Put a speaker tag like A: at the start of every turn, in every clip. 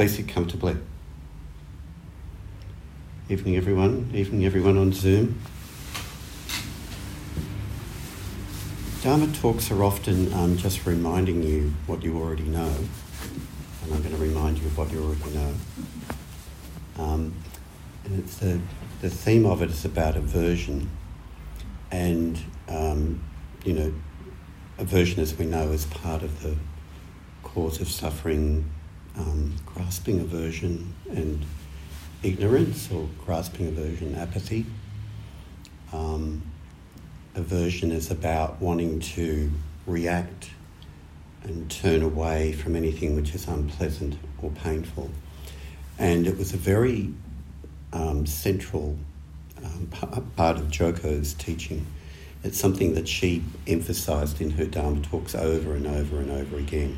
A: Please it comfortably. Evening, everyone. Evening, everyone on Zoom. Dharma talks are often um, just reminding you what you already know, and I'm going to remind you of what you already know. Um, and it's the, the theme of it is about aversion, and um, you know, aversion, as we know, is part of the cause of suffering, um, grasping aversion and ignorance, or grasping aversion, apathy. Um, aversion is about wanting to react and turn away from anything which is unpleasant or painful. And it was a very um, central um, part of Joko's teaching. It's something that she emphasized in her Dharma talks over and over and over again.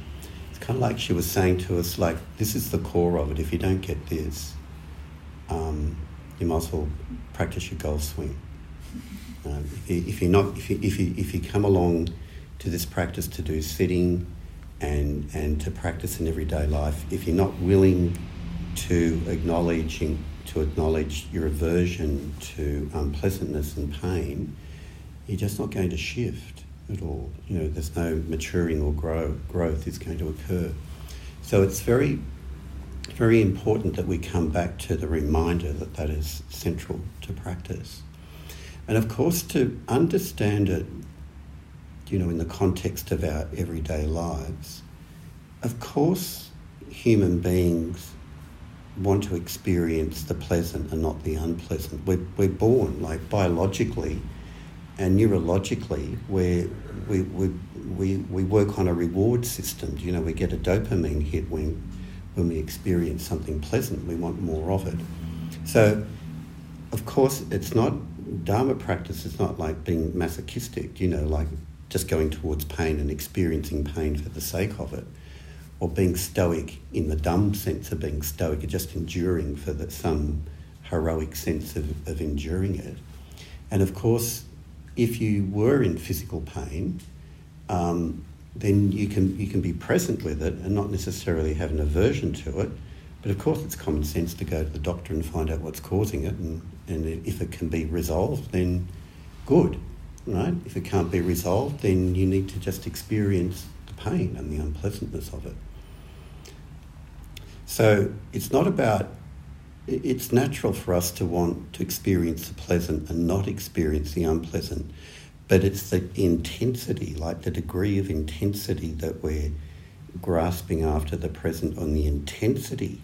A: Kind of like she was saying to us, like, this is the core of it. If you don't get this, um, you might as well practice your golf swing. Um, if, you, you're not, if you, if you if you come along to this practice to do sitting and and to practice in everyday life, if you're not willing to acknowledging to acknowledge your aversion to unpleasantness and pain, you're just not going to shift at all. You know, there's no maturing or grow, growth is going to occur. So it's very, very important that we come back to the reminder that that is central to practice. And of course, to understand it, you know, in the context of our everyday lives, of course, human beings want to experience the pleasant and not the unpleasant. We're, we're born, like biologically and neurologically, we, we, we, we work on a reward system. You know, we get a dopamine hit when, when we experience something pleasant, we want more of it. So, of course, it's not Dharma practice is not like being masochistic, you know, like just going towards pain and experiencing pain for the sake of it, or being stoic in the dumb sense of being stoic, or just enduring for the, some heroic sense of, of enduring it. And of course, if you were in physical pain, um, then you can you can be present with it and not necessarily have an aversion to it but of course, it's common sense to go to the doctor and find out what's causing it, and, and if it can be resolved, then good, right? If it can't be resolved, then you need to just experience the pain and the unpleasantness of it. So it's not about, it's natural for us to want to experience the pleasant and not experience the unpleasant, but it's the intensity, like the degree of intensity that we're grasping after the present on the intensity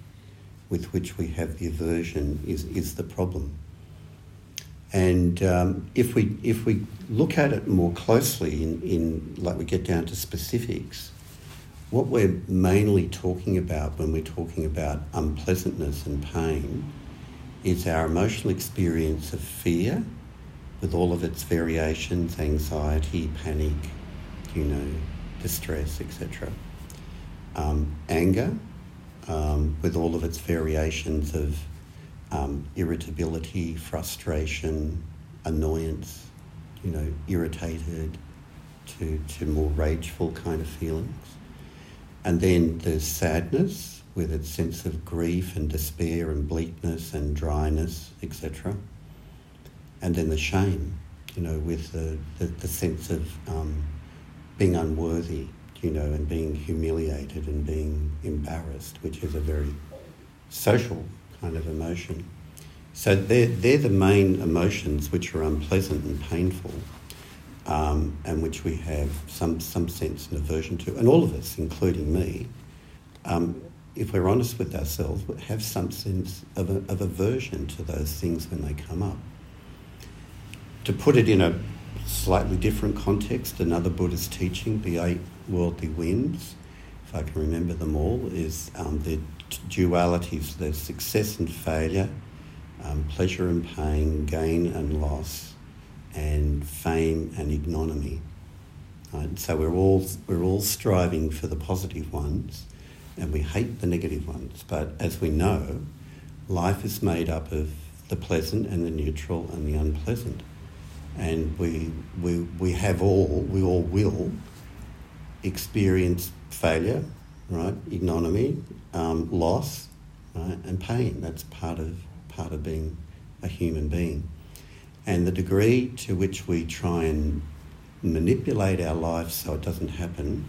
A: with which we have the aversion is, is the problem. And um, if we if we look at it more closely, in, in like we get down to specifics, what we're mainly talking about when we're talking about unpleasantness and pain is our emotional experience of fear, with all of its variations, anxiety, panic, you know, distress, etc. Um, anger, um, with all of its variations of um, irritability, frustration, annoyance, you know, irritated to, to more rageful kind of feelings. And then there's sadness with its sense of grief and despair and bleakness and dryness, etc. And then the shame, you know, with the, the, the sense of um, being unworthy you know, and being humiliated and being embarrassed, which is a very social kind of emotion. So they're, they're the main emotions which are unpleasant and painful, um, and which we have some, some sense and aversion to. And all of us, including me, um, if we're honest with ourselves, have some sense of, a, of aversion to those things when they come up. To put it in a slightly different context, another Buddhist teaching, the eight worldly winds, if I can remember them all, is um, the dualities, the success and failure, um, pleasure and pain, gain and loss, and fame and ignominy. Right? So we're all we're all striving for the positive ones, and we hate the negative ones. But as we know, life is made up of the pleasant and the neutral and the unpleasant, and we we we have all we all will experience failure, right? Ignominy, um, loss, right? and pain. That's part of part of being a human being. And the degree to which we try and manipulate our life so it doesn't happen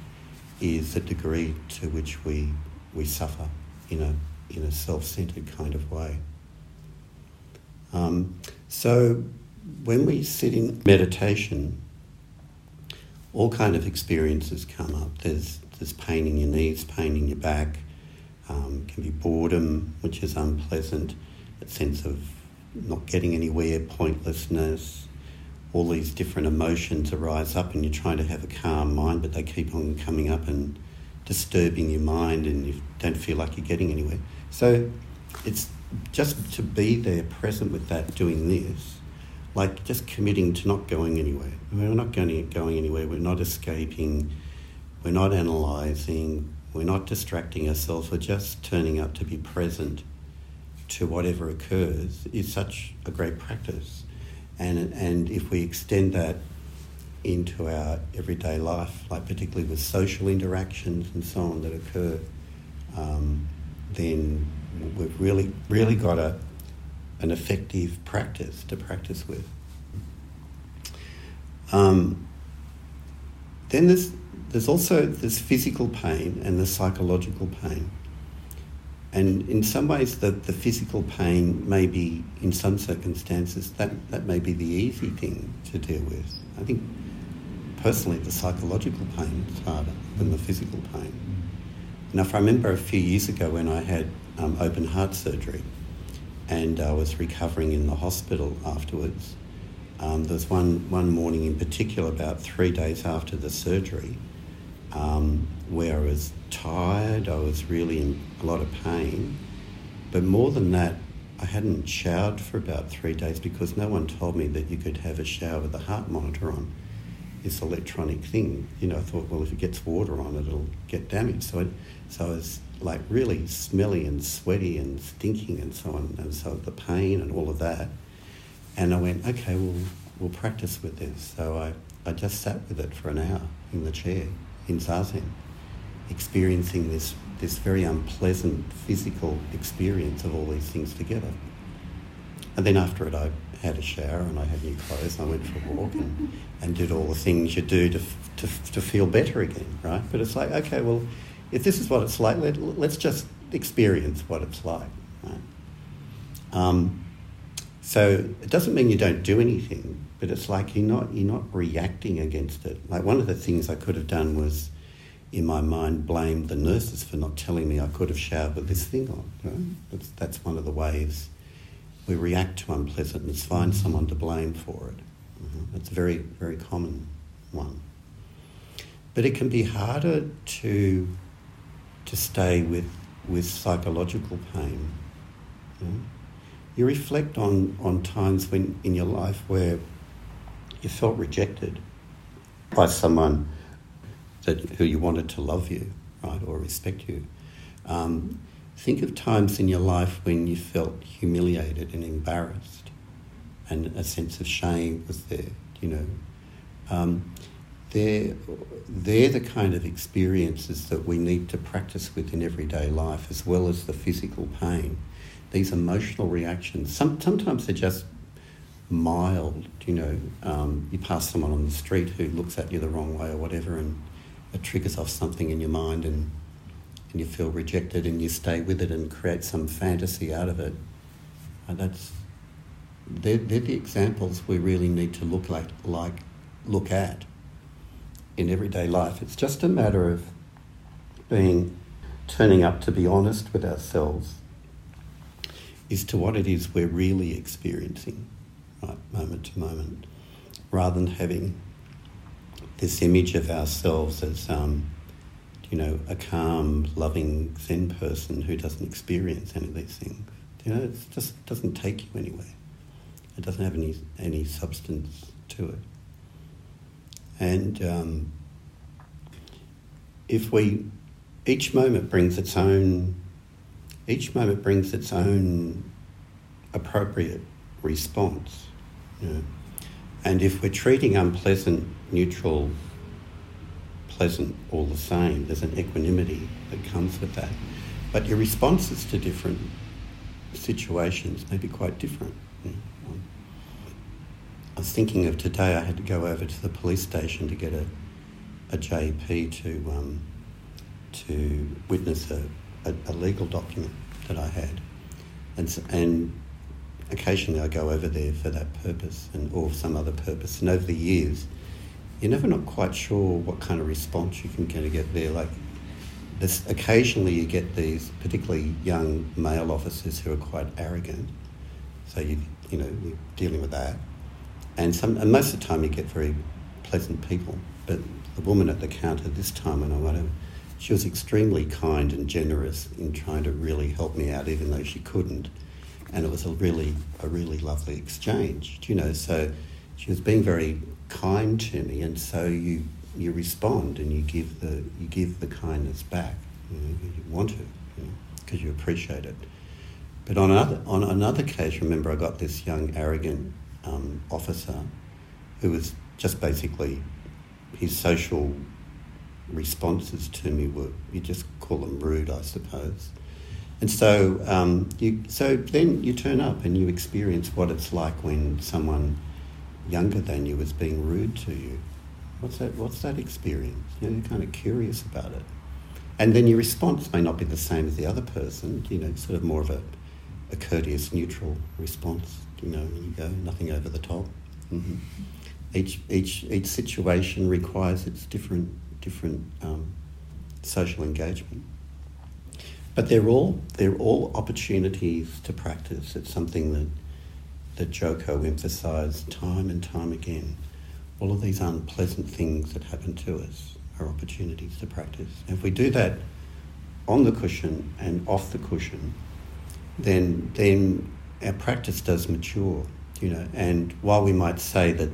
A: is the degree to which we we suffer in a in a self-centered kind of way. Um, so when we sit in meditation, all kind of experiences come up. There's there's pain in your knees, pain in your back. Um, can be boredom, which is unpleasant. A sense of not getting anywhere, pointlessness. All these different emotions arise up, and you're trying to have a calm mind, but they keep on coming up and disturbing your mind, and you don't feel like you're getting anywhere. So it's just to be there, present with that, doing this like just committing to not going anywhere. We're not going, going anywhere, we're not escaping, we're not analysing, we're not distracting ourselves, we're just turning up to be present to whatever occurs is such a great practice. And, and if we extend that into our everyday life, like particularly with social interactions and so on that occur, um, then we've really, really got a, an effective practice to practice with. Um, then there's, there's also this physical pain and the psychological pain. And in some ways, the, the physical pain may be, in some circumstances, that, that may be the easy thing to deal with. I think personally, the psychological pain is harder than the physical pain. Now, if I remember a few years ago when I had um, open heart surgery, and I was recovering in the hospital afterwards. Um, there was one, one morning in particular, about three days after the surgery, um, where I was tired, I was really in a lot of pain. But more than that, I hadn't showered for about three days because no one told me that you could have a shower with a heart monitor on. This electronic thing, you know, I thought, well, if it gets water on it, it'll get damaged. So, I, so I was like really smelly and sweaty and stinking and so on, and so the pain and all of that. And I went, okay, we'll, we'll practice with this. So I, I just sat with it for an hour in the chair in Zazen, experiencing this, this very unpleasant physical experience of all these things together. And then after it, I had a shower and I had new clothes and I went for a walk and, and did all the things you do to, to, to feel better again, right? But it's like, okay, well, if this is what it's like, let, us just experience what it's like. Right? Um, so it doesn't mean you don't do anything, but it's like you're not you're not reacting against it. Like one of the things I could have done was, in my mind, blame the nurses for not telling me I could have showered with this thing on. Right? That's, that's one of the ways we react to unpleasantness. Find someone to blame for it. Mm-hmm. That's a very very common one. But it can be harder to to stay with, with psychological pain. You reflect on, on times when in your life where you felt rejected by someone that, who you wanted to love you, right, or respect you. Um, think of times in your life when you felt humiliated and embarrassed, and a sense of shame was there. You know, um, they're, they're the kind of experiences that we need to practice with in everyday life as well as the physical pain. These emotional reactions, some, sometimes they're just mild, you know, um, you pass someone on the street who looks at you the wrong way or whatever and it triggers off something in your mind and, and you feel rejected and you stay with it and create some fantasy out of it. And that's, they're, they're the examples we really need to look like, like look at in everyday life. It's just a matter of being turning up to be honest with ourselves as to what it is we're really experiencing, right, moment to moment, rather than having this image of ourselves as, um, you know, a calm, loving Zen person who doesn't experience any of these things. You know, it just doesn't take you anywhere. It doesn't have any any substance to it. And um, if we, each moment brings its own, each moment brings its own appropriate response. You know? And if we're treating unpleasant, neutral, pleasant all the same. There's an equanimity that comes with that. But your responses to different situations may be quite different. I was thinking of today, I had to go over to the police station to get a, a JP to, um, to witness a, a, a, legal document that I had. And, and occasionally I go over there for that purpose and, or some other purpose. And over the years, you're never not quite sure what kind of response you can kind of get there. Like, this, occasionally you get these particularly young male officers who are quite arrogant. So you, you know, you're dealing with that and some and most of the time you get very pleasant people. But the woman at the counter this time when I went over, she was extremely kind and generous in trying to really help me out, even though she couldn't. And it was a really a really lovely exchange, you know. So she was being very kind to me, and so you you respond and you give the you give the kindness back. You, know, you want to because you, know, you appreciate it. But on another on another case, remember I got this young arrogant um, officer who was just basically his social responses to me were you just call them rude, I suppose. And so um, you so then you turn up and you experience what it's like when someone younger than you is being rude to you. What's that? What's that experience? You know, you're kind of curious about it, and then your response may not be the same as the other person. You know, sort of more of a, a courteous, neutral response you know, you go, nothing over the top. Mm-hmm. Each, each, each situation requires its different, different um, social engagement. But they're all, they're all opportunities to practice. It's something that, that Joko emphasised time and time again. All of these unpleasant things that happen to us are opportunities to practice. And if we do that on the cushion and off the cushion, then, then our practice does mature, you know, and while we might say that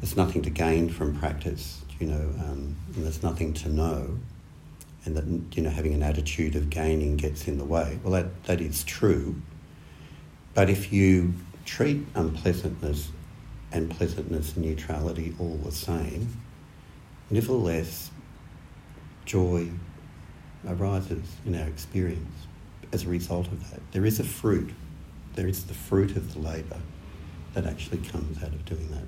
A: there's nothing to gain from practice, you know, um, and there's nothing to know, and that, you know, having an attitude of gaining gets in the way, well, that, that is true. But if you treat unpleasantness and pleasantness and neutrality all the same, nevertheless, joy arises in our experience as a result of that. There is a fruit there is the fruit of the labour that actually comes out of doing that.